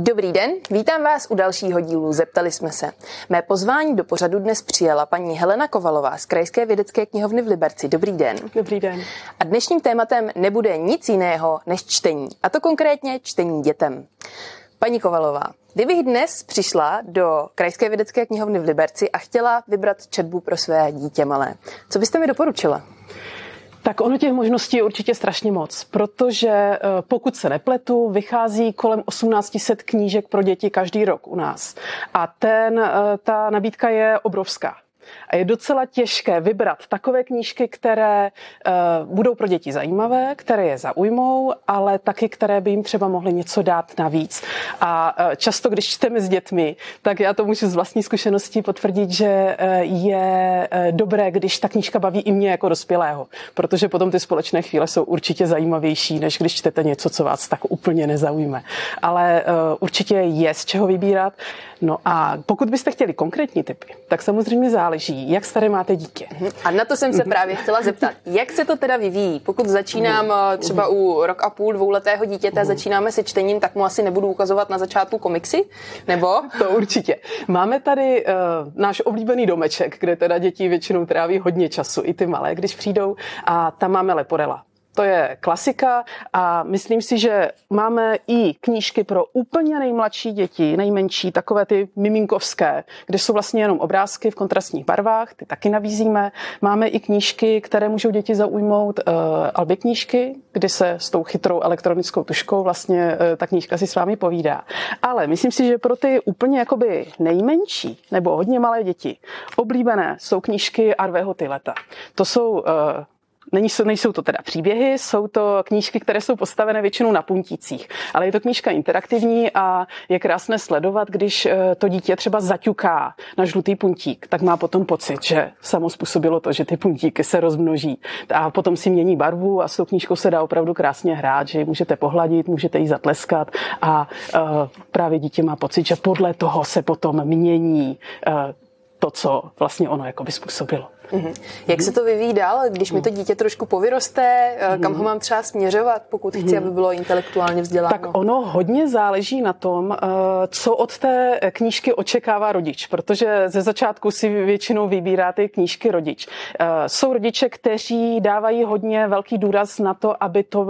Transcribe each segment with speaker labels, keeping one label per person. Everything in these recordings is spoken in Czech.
Speaker 1: Dobrý den, vítám vás u dalšího dílu Zeptali jsme se. Mé pozvání do pořadu dnes přijela paní Helena Kovalová z Krajské vědecké knihovny v Liberci. Dobrý den.
Speaker 2: Dobrý den.
Speaker 1: A dnešním tématem nebude nic jiného než čtení, a to konkrétně čtení dětem. Paní Kovalová, kdybych dnes přišla do Krajské vědecké knihovny v Liberci a chtěla vybrat četbu pro své dítě malé, co byste mi doporučila?
Speaker 2: Tak ono těch možností je určitě strašně moc, protože eh, pokud se nepletu, vychází kolem 1800 knížek pro děti každý rok u nás. A ten, eh, ta nabídka je obrovská. A je docela těžké vybrat takové knížky, které uh, budou pro děti zajímavé, které je zaujmou, ale taky, které by jim třeba mohly něco dát navíc. A uh, často, když čteme s dětmi, tak já to můžu z vlastní zkušenosti potvrdit, že uh, je uh, dobré, když ta knížka baví i mě jako dospělého, protože potom ty společné chvíle jsou určitě zajímavější, než když čtete něco, co vás tak úplně nezaujme. Ale uh, určitě je z čeho vybírat. No a pokud byste chtěli konkrétní typy, tak samozřejmě záleží, jak staré máte dítě.
Speaker 1: Mhm. A na to jsem se právě chtěla zeptat. Jak se to teda vyvíjí? Pokud začínám
Speaker 2: Mhm.
Speaker 1: eh, třeba u rok a půl, dvouletého dítěte, začínáme se čtením, tak mu asi nebudu ukazovat na začátku komiksy? Nebo?
Speaker 2: To určitě. Máme tady uh, náš oblíbený domeček, kde teda děti většinou tráví hodně času, i ty malé, když přijdou, a tam máme leporela. To je klasika a myslím si, že máme i knížky pro úplně nejmladší děti, nejmenší, takové ty miminkovské, kde jsou vlastně jenom obrázky v kontrastních barvách, ty taky nabízíme. Máme i knížky, které můžou děti zaujmout, uh, alby knížky, kdy se s tou chytrou elektronickou tuškou vlastně uh, ta knížka si s vámi povídá. Ale myslím si, že pro ty úplně jakoby nejmenší nebo hodně malé děti oblíbené jsou knížky Arveho Tyleta. To jsou uh, Není, nejsou to teda příběhy, jsou to knížky, které jsou postavené většinou na puntících. Ale je to knížka interaktivní a je krásné sledovat, když eh, to dítě třeba zaťuká na žlutý puntík, tak má potom pocit, že samo způsobilo to, že ty puntíky se rozmnoží. A potom si mění barvu a s tou knížkou se dá opravdu krásně hrát, že ji můžete pohladit, můžete ji zatleskat a uh, právě dítě má pocit, že podle toho se potom mění uh, to, co vlastně ono jako by způsobilo.
Speaker 1: Mm-hmm. Jak se to vyvíjí dál, když mi to dítě trošku povyroste, kam ho mám třeba směřovat, pokud chci, aby bylo intelektuálně vzděláno?
Speaker 2: Tak ono hodně záleží na tom, co od té knížky očekává rodič, protože ze začátku si většinou vybírá ty knížky rodič. Jsou rodiče, kteří dávají hodně velký důraz na to, aby to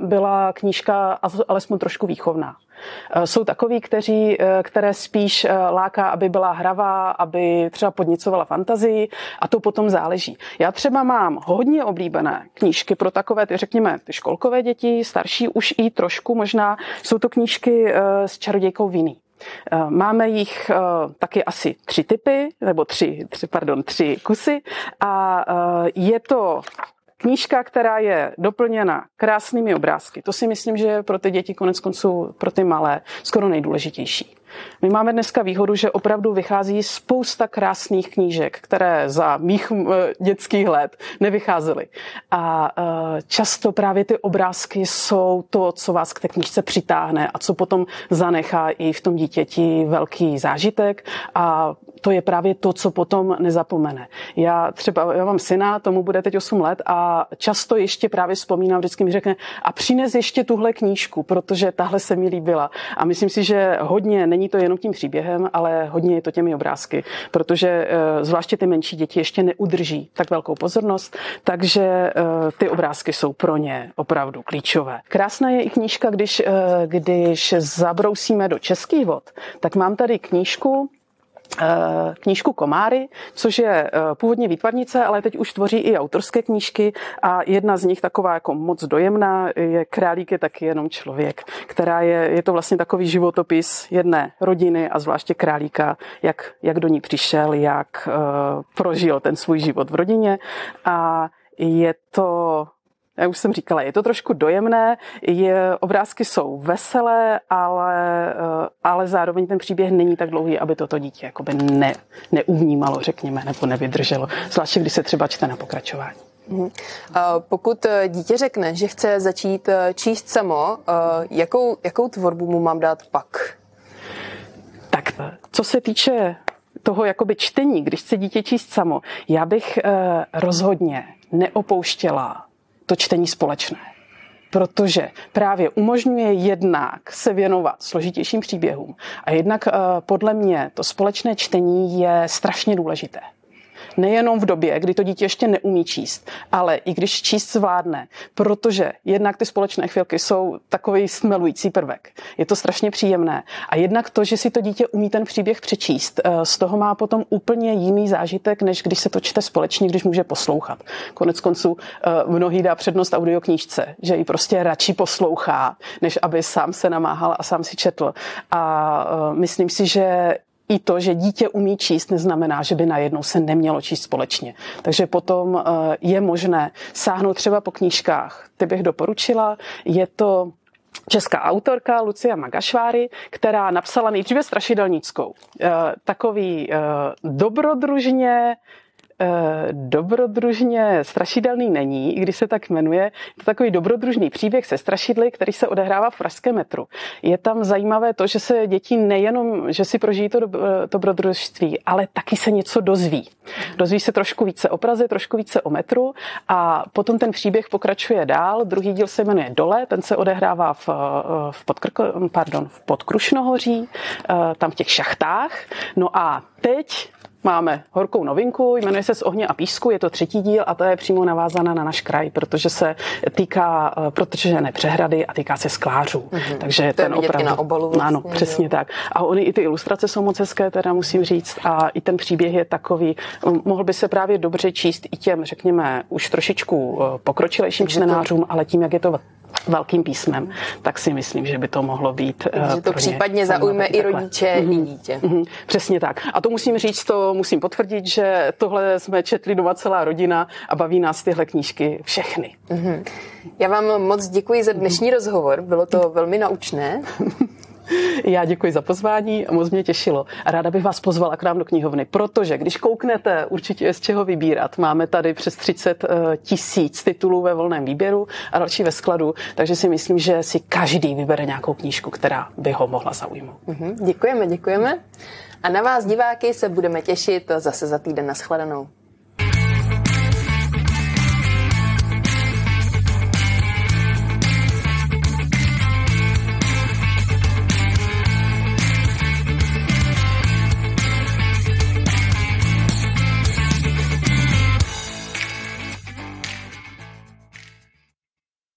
Speaker 2: byla knížka alespoň trošku výchovná. Jsou takoví, kteří, které spíš láká, aby byla hravá, aby třeba podnicovala fantazii a to potom záleží. Já třeba mám hodně oblíbené knížky pro takové, ty řekněme, ty školkové děti, starší už i trošku možná. Jsou to knížky s čarodějkou Víny. Máme jich taky asi tři typy, nebo tři, tři, pardon, tři kusy a je to Knížka, která je doplněna krásnými obrázky. To si myslím, že je pro ty děti konec konců, pro ty malé, skoro nejdůležitější. My máme dneska výhodu, že opravdu vychází spousta krásných knížek, které za mých dětských let nevycházely. A často právě ty obrázky jsou to, co vás k té knížce přitáhne a co potom zanechá i v tom dítěti velký zážitek a to je právě to, co potom nezapomene. Já třeba, já mám syna, tomu bude teď 8 let a často ještě právě vzpomínám, vždycky mi řekne a přines ještě tuhle knížku, protože tahle se mi líbila. A myslím si, že hodně, není to jenom tím příběhem, ale hodně je to těmi obrázky, protože zvláště ty menší děti ještě neudrží tak velkou pozornost, takže ty obrázky jsou pro ně opravdu klíčové. Krásná je i knížka, když, když zabrousíme do českých vod, tak mám tady knížku, knížku Komáry, což je původně výtvarnice, ale teď už tvoří i autorské knížky a jedna z nich taková jako moc dojemná je Králík je taky jenom člověk, která je, je to vlastně takový životopis jedné rodiny a zvláště králíka, jak, jak do ní přišel, jak uh, prožil ten svůj život v rodině. A je to já už jsem říkala, je to trošku dojemné, je, obrázky jsou veselé, ale, ale zároveň ten příběh není tak dlouhý, aby toto dítě jakoby ne, neuvnímalo, řekněme, nebo nevydrželo, zvláště když se třeba čte na pokračování.
Speaker 1: Pokud dítě řekne, že chce začít číst samo, jakou, jakou tvorbu mu mám dát pak?
Speaker 2: Tak, co se týče toho jakoby čtení, když chce dítě číst samo, já bych rozhodně neopouštěla to čtení společné. protože právě umožňuje jednak se věnovat složitějším příběhům a jednak eh, podle mě to společné čtení je strašně důležité nejenom v době, kdy to dítě ještě neumí číst, ale i když číst zvládne, protože jednak ty společné chvilky jsou takový smelující prvek. Je to strašně příjemné. A jednak to, že si to dítě umí ten příběh přečíst, eh, z toho má potom úplně jiný zážitek, než když se to čte společně, když může poslouchat. Konec konců eh, mnohý dá přednost audioknížce, že ji prostě radši poslouchá, než aby sám se namáhal a sám si četl. A eh, myslím si, že i to, že dítě umí číst, neznamená, že by najednou se nemělo číst společně. Takže potom eh, je možné sáhnout třeba po knížkách. Ty bych doporučila. Je to česká autorka Lucia Magašváry, která napsala nejdříve Strašidelnickou. Eh, takový eh, dobrodružně dobrodružně strašidelný není, i když se tak jmenuje. Je to takový dobrodružný příběh se strašidly, který se odehrává v pražském metru. Je tam zajímavé to, že se děti nejenom, že si prožijí to dobrodružství, ale taky se něco dozví. Dozví se trošku více o Praze, trošku více o metru a potom ten příběh pokračuje dál. Druhý díl se jmenuje Dole, ten se odehrává v, v, Podkrko, pardon, v Podkrušnohoří, eh, tam v těch šachtách. No a teď máme horkou novinku, jmenuje se Z ohně a písku, je to třetí díl a to je přímo navázaná na náš kraj, protože se týká, eh, protože ne přehrady a týká se sklářů. Mm-hmm. Takže
Speaker 1: to ten je opravdu. na obalu vlastně,
Speaker 2: Ano, přesně jo. tak. A oni i ty ilustrace jsou moc hezké, teda musím říct, a i ten příběh je takový, mohl by se právě dobře číst i těm, řekněme, už trošičku eh, pokročilejším čtenářům, ale tím, jak je to velkým písmem, tak si myslím, že by to mohlo být.
Speaker 1: Eh, Takže to případně zaujme i rodiče, mm-hmm. i mhm. dítě. Mm-hmm.
Speaker 2: Přesně tak. A to musím říct, to musím potvrdit, že tohle jsme četli doma celá rodina a baví nás tyhle knížky všechny. Mm-hmm.
Speaker 1: Já vám moc děkuji za dnešní mm-hmm. rozhovor, bylo to velmi naučné.
Speaker 2: Já děkuji za pozvání, moc mě těšilo. A ráda bych vás pozvala k nám do knihovny, protože když kouknete, určitě je z čeho vybírat. Máme tady přes 30 eh, tisíc titulů ve volném výběru a další ve skladu, takže si myslím, že si každý vybere nějakou knížku, která by ho mohla zaujmout.
Speaker 1: Mhm, děkujeme, děkujeme. A na vás, diváky, se budeme těšit zase za týden. Naschledanou.